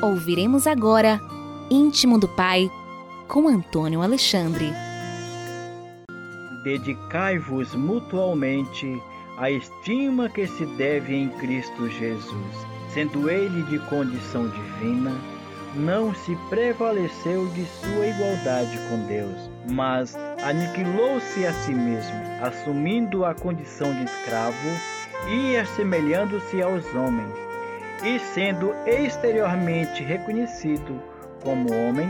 Ouviremos agora Íntimo do Pai com Antônio Alexandre. Dedicai-vos mutualmente à estima que se deve em Cristo Jesus, sendo ele de condição divina, não se prevaleceu de sua igualdade com Deus, mas aniquilou-se a si mesmo, assumindo a condição de escravo e assemelhando-se aos homens, e sendo exteriormente reconhecido como homem,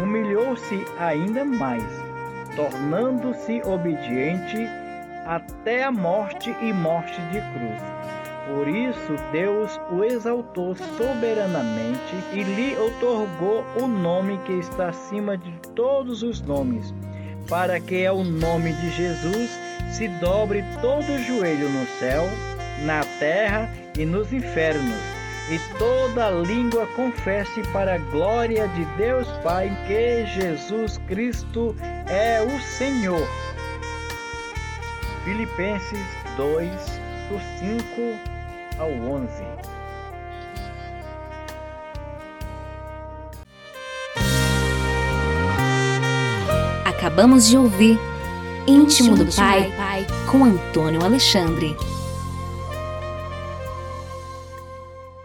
humilhou-se ainda mais, tornando-se obediente até a morte e morte de cruz. Por isso Deus o exaltou soberanamente e lhe otorgou o nome que está acima de todos os nomes, para que ao nome de Jesus se dobre todo o joelho no céu, na terra e nos infernos, e toda língua confesse para a glória de Deus Pai que Jesus Cristo é o Senhor. Filipenses 2, do 5 ao 11. Acabamos de ouvir Íntimo do Pai com Antônio Alexandre.